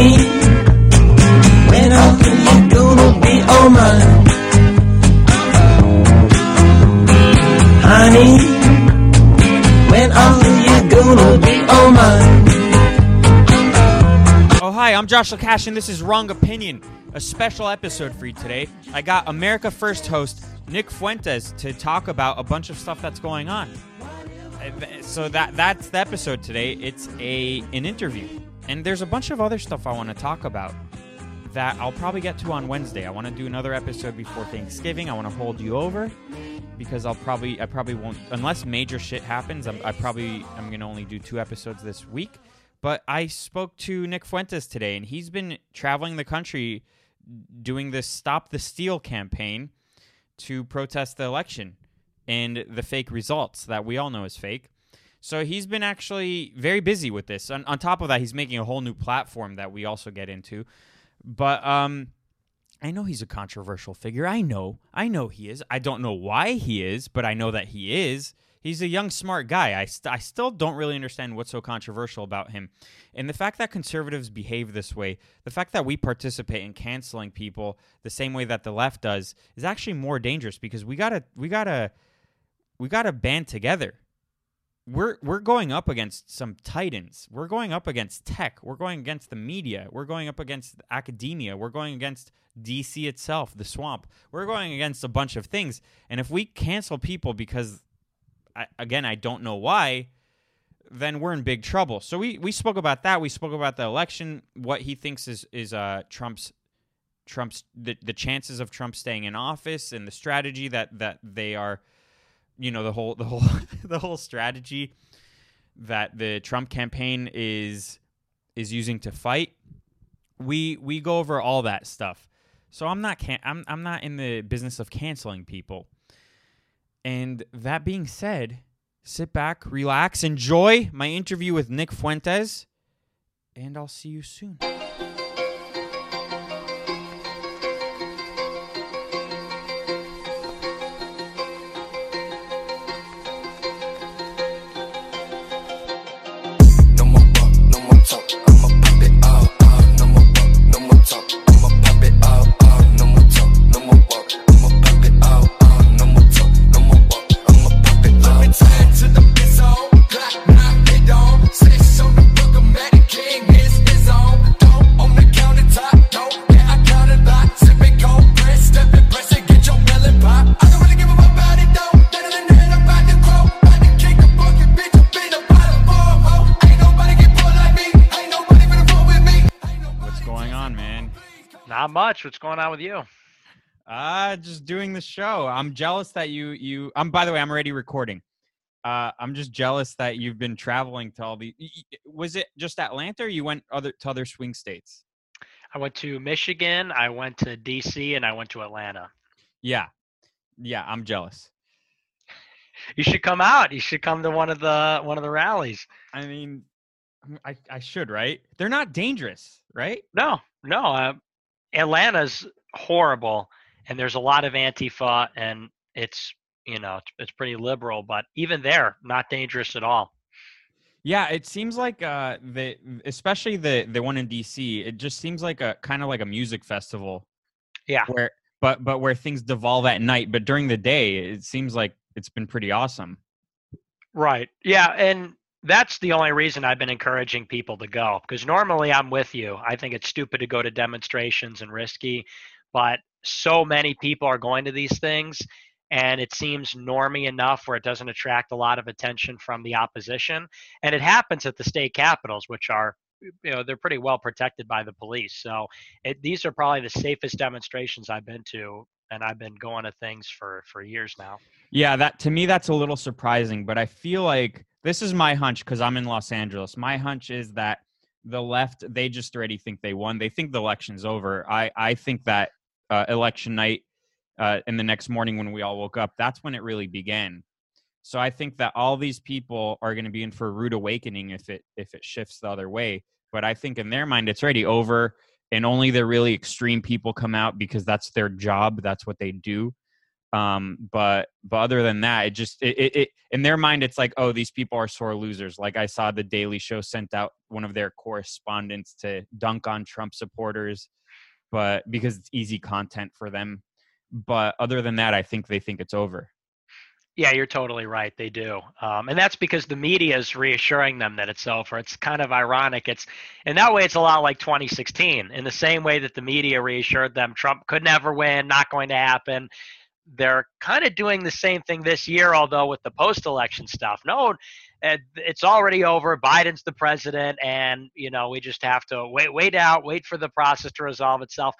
When all mine? Oh Honey, when are you gonna be? Oh, hi, I'm Josh Cash, and this is Wrong Opinion, a special episode for you today. I got America First host Nick Fuentes to talk about a bunch of stuff that's going on. So that that's the episode today. It's a an interview, and there's a bunch of other stuff I want to talk about that I'll probably get to on Wednesday. I want to do another episode before Thanksgiving. I want to hold you over because I'll probably I probably won't unless major shit happens. I'm, I probably I'm gonna only do two episodes this week. But I spoke to Nick Fuentes today, and he's been traveling the country doing this "Stop the Steal" campaign to protest the election and the fake results that we all know is fake. So he's been actually very busy with this. On, on top of that, he's making a whole new platform that we also get into. But um, I know he's a controversial figure. I know. I know he is. I don't know why he is, but I know that he is. He's a young, smart guy. I, st- I still don't really understand what's so controversial about him. And the fact that conservatives behave this way, the fact that we participate in canceling people the same way that the left does, is actually more dangerous because we gotta we gotta we gotta band together. We're we're going up against some titans. We're going up against tech. We're going against the media. We're going up against academia. We're going against DC itself, the swamp. We're going against a bunch of things. And if we cancel people because I, again, I don't know why, then we're in big trouble. So we, we spoke about that. We spoke about the election, what he thinks is is uh, Trump's Trump's the, the chances of Trump staying in office and the strategy that that they are, you know, the whole the whole the whole strategy that the Trump campaign is is using to fight. We we go over all that stuff. So I'm not can I'm I'm not in the business of canceling people. And that being said, sit back, relax, enjoy my interview with Nick Fuentes, and I'll see you soon. Not much. What's going on with you? Uh just doing the show. I'm jealous that you you I'm by the way, I'm already recording. Uh I'm just jealous that you've been traveling to all the was it just Atlanta or you went other to other swing states? I went to Michigan, I went to DC, and I went to Atlanta. Yeah. Yeah, I'm jealous. You should come out. You should come to one of the one of the rallies. I mean I I should, right? They're not dangerous, right? No, no. Uh, Atlanta's horrible, and there's a lot of Antifa, and it's you know it's, it's pretty liberal, but even there, not dangerous at all. Yeah, it seems like uh the especially the the one in DC, it just seems like a kind of like a music festival Yeah, where but but where things devolve at night, but during the day it seems like it's been pretty awesome. right. Yeah, and that's the only reason I've been encouraging people to go because normally I'm with you. I think it's stupid to go to demonstrations and risky, but so many people are going to these things and it seems normy enough where it doesn't attract a lot of attention from the opposition. And it happens at the state capitals, which are you know they're pretty well protected by the police. So it, these are probably the safest demonstrations I've been to, and I've been going to things for for years now. Yeah, that to me that's a little surprising, but I feel like this is my hunch because I'm in Los Angeles. My hunch is that the left they just already think they won. They think the election's over. I I think that uh, election night uh, and the next morning when we all woke up, that's when it really began. So I think that all these people are going to be in for a rude awakening if it if it shifts the other way. But I think in their mind it's already over, and only the really extreme people come out because that's their job. That's what they do. Um, but but other than that, it just it, it, it in their mind, it's like, oh, these people are sore losers. Like I saw the Daily Show sent out one of their correspondents to dunk on Trump supporters, but because it's easy content for them. But other than that, I think they think it's over. Yeah, you're totally right. They do, um, and that's because the media is reassuring them that it's over. It's kind of ironic. It's in that way, it's a lot like 2016. In the same way that the media reassured them Trump could never win, not going to happen. They're kind of doing the same thing this year, although with the post-election stuff. No, it's already over. Biden's the president, and you know we just have to wait, wait out, wait for the process to resolve itself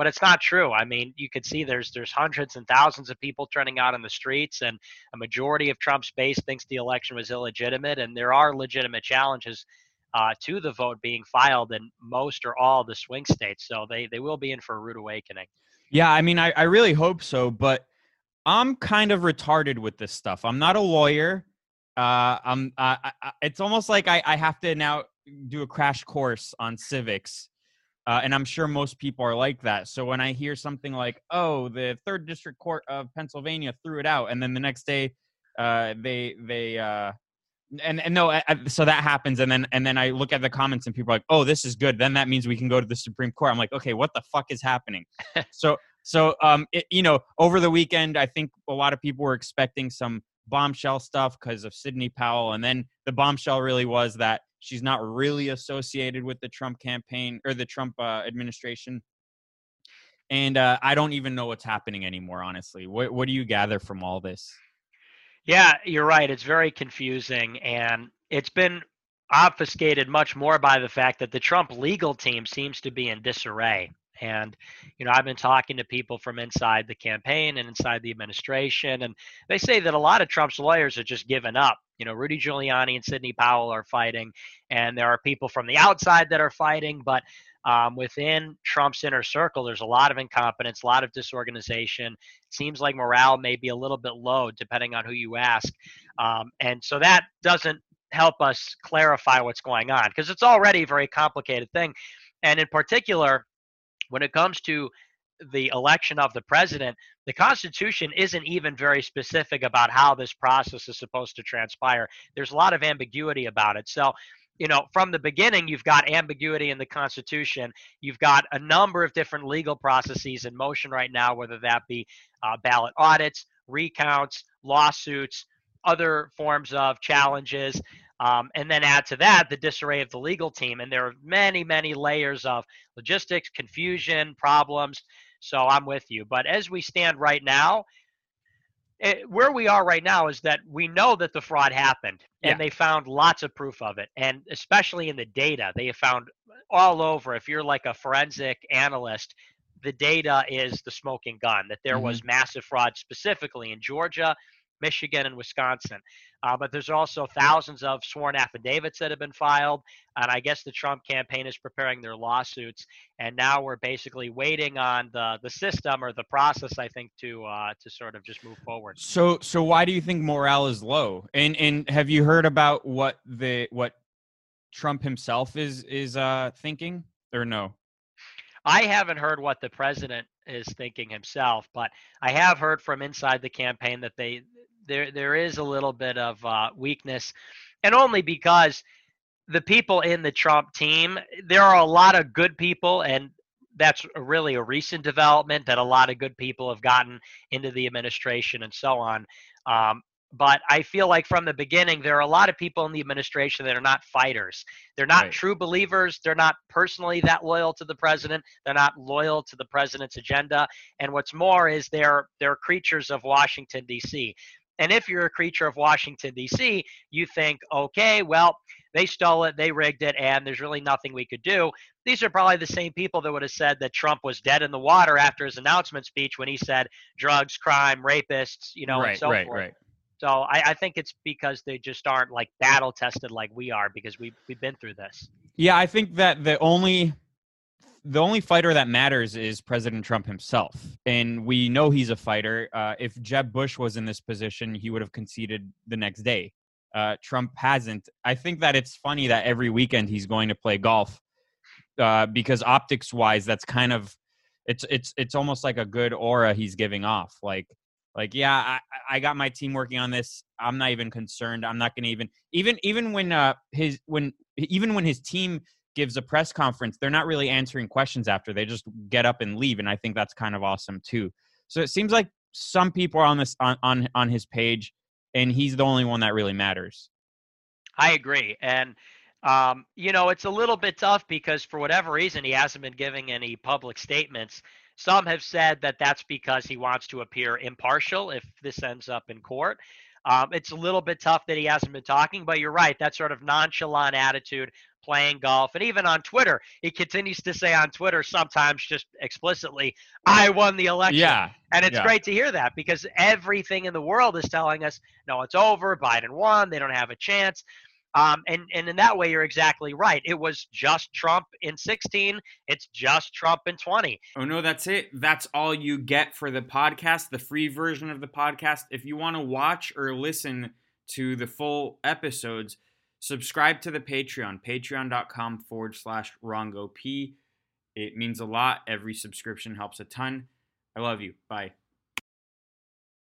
but it's not true. I mean, you could see there's there's hundreds and thousands of people turning out in the streets, and a majority of Trump's base thinks the election was illegitimate, and there are legitimate challenges uh, to the vote being filed in most or all the swing states. So they they will be in for a rude awakening. Yeah, I mean, I, I really hope so, but I'm kind of retarded with this stuff. I'm not a lawyer. Uh, I'm. Uh, I, it's almost like I, I have to now do a crash course on civics uh, and I'm sure most people are like that. So when I hear something like, "Oh, the Third District Court of Pennsylvania threw it out," and then the next day, uh, they they uh, and and no, I, so that happens, and then and then I look at the comments, and people are like, "Oh, this is good." Then that means we can go to the Supreme Court. I'm like, okay, what the fuck is happening? so so um, it, you know, over the weekend, I think a lot of people were expecting some bombshell stuff because of Sidney Powell, and then the bombshell really was that She's not really associated with the Trump campaign or the Trump uh, administration. And uh, I don't even know what's happening anymore, honestly. What, what do you gather from all this? Yeah, you're right. It's very confusing. And it's been obfuscated much more by the fact that the Trump legal team seems to be in disarray. And, you know, I've been talking to people from inside the campaign and inside the administration, and they say that a lot of Trump's lawyers are just given up. You know, Rudy Giuliani and Sidney Powell are fighting, and there are people from the outside that are fighting, but um, within Trump's inner circle, there's a lot of incompetence, a lot of disorganization. It seems like morale may be a little bit low, depending on who you ask. Um, and so that doesn't help us clarify what's going on because it's already a very complicated thing. And in particular, when it comes to the election of the president, the Constitution isn't even very specific about how this process is supposed to transpire. There's a lot of ambiguity about it. So, you know, from the beginning, you've got ambiguity in the Constitution. You've got a number of different legal processes in motion right now, whether that be uh, ballot audits, recounts, lawsuits, other forms of challenges. Um, and then add to that the disarray of the legal team. And there are many, many layers of logistics, confusion, problems. So I'm with you. But as we stand right now, it, where we are right now is that we know that the fraud happened and yeah. they found lots of proof of it. And especially in the data, they have found all over. If you're like a forensic analyst, the data is the smoking gun that there mm-hmm. was massive fraud specifically in Georgia Michigan, and Wisconsin. Uh, but there's also thousands of sworn affidavits that have been filed. And I guess the Trump campaign is preparing their lawsuits. And now we're basically waiting on the, the system or the process, I think, to uh, to sort of just move forward. So so why do you think morale is low? And and have you heard about what the what Trump himself is is uh, thinking or no? I haven't heard what the president is thinking himself, but I have heard from inside the campaign that they there there is a little bit of uh, weakness, and only because the people in the Trump team, there are a lot of good people, and that's really a recent development that a lot of good people have gotten into the administration and so on. Um, but I feel like from the beginning, there are a lot of people in the administration that are not fighters. They're not right. true believers. They're not personally that loyal to the president. They're not loyal to the president's agenda. And what's more is they're they're creatures of Washington D.C. And if you're a creature of Washington, D.C., you think, okay, well, they stole it, they rigged it, and there's really nothing we could do. These are probably the same people that would have said that Trump was dead in the water after his announcement speech when he said drugs, crime, rapists, you know, right, and so right, forth. Right. So I, I think it's because they just aren't like battle tested like we are because we we've been through this. Yeah, I think that the only the only fighter that matters is President Trump himself, and we know he's a fighter. Uh, if Jeb Bush was in this position, he would have conceded the next day. Uh, Trump hasn't. I think that it's funny that every weekend he's going to play golf uh, because optics wise, that's kind of it's it's it's almost like a good aura he's giving off. Like Like, yeah, I, I got my team working on this. I'm not even concerned. I'm not going to even even even when uh his when even when his team gives a press conference, they're not really answering questions after. They just get up and leave, and I think that's kind of awesome too. So it seems like some people are on this on on, on his page, and he's the only one that really matters. I agree. And, um, you know, it's a little bit tough because for whatever reason, he hasn't been giving any public statements. Some have said that that's because he wants to appear impartial if this ends up in court. Um, it's a little bit tough that he hasn't been talking, but you're right. That sort of nonchalant attitude, playing golf, and even on Twitter, he continues to say on Twitter sometimes just explicitly, "I won the election." Yeah, And it's Yeah. great to hear that because everything in the world is telling us, no, it's over. Biden won. They don't have a chance. Um, and, and in that way, you're exactly right. It was just Trump in 16. It's just Trump in 20. Oh no, that's it. That's all you get for the podcast, the free version of the podcast. If you want to watch or listen to the full episodes, subscribe to the Patreon, patreon.com forward slash Rongo P. It means a lot. Every subscription helps a ton. I love you. Bye.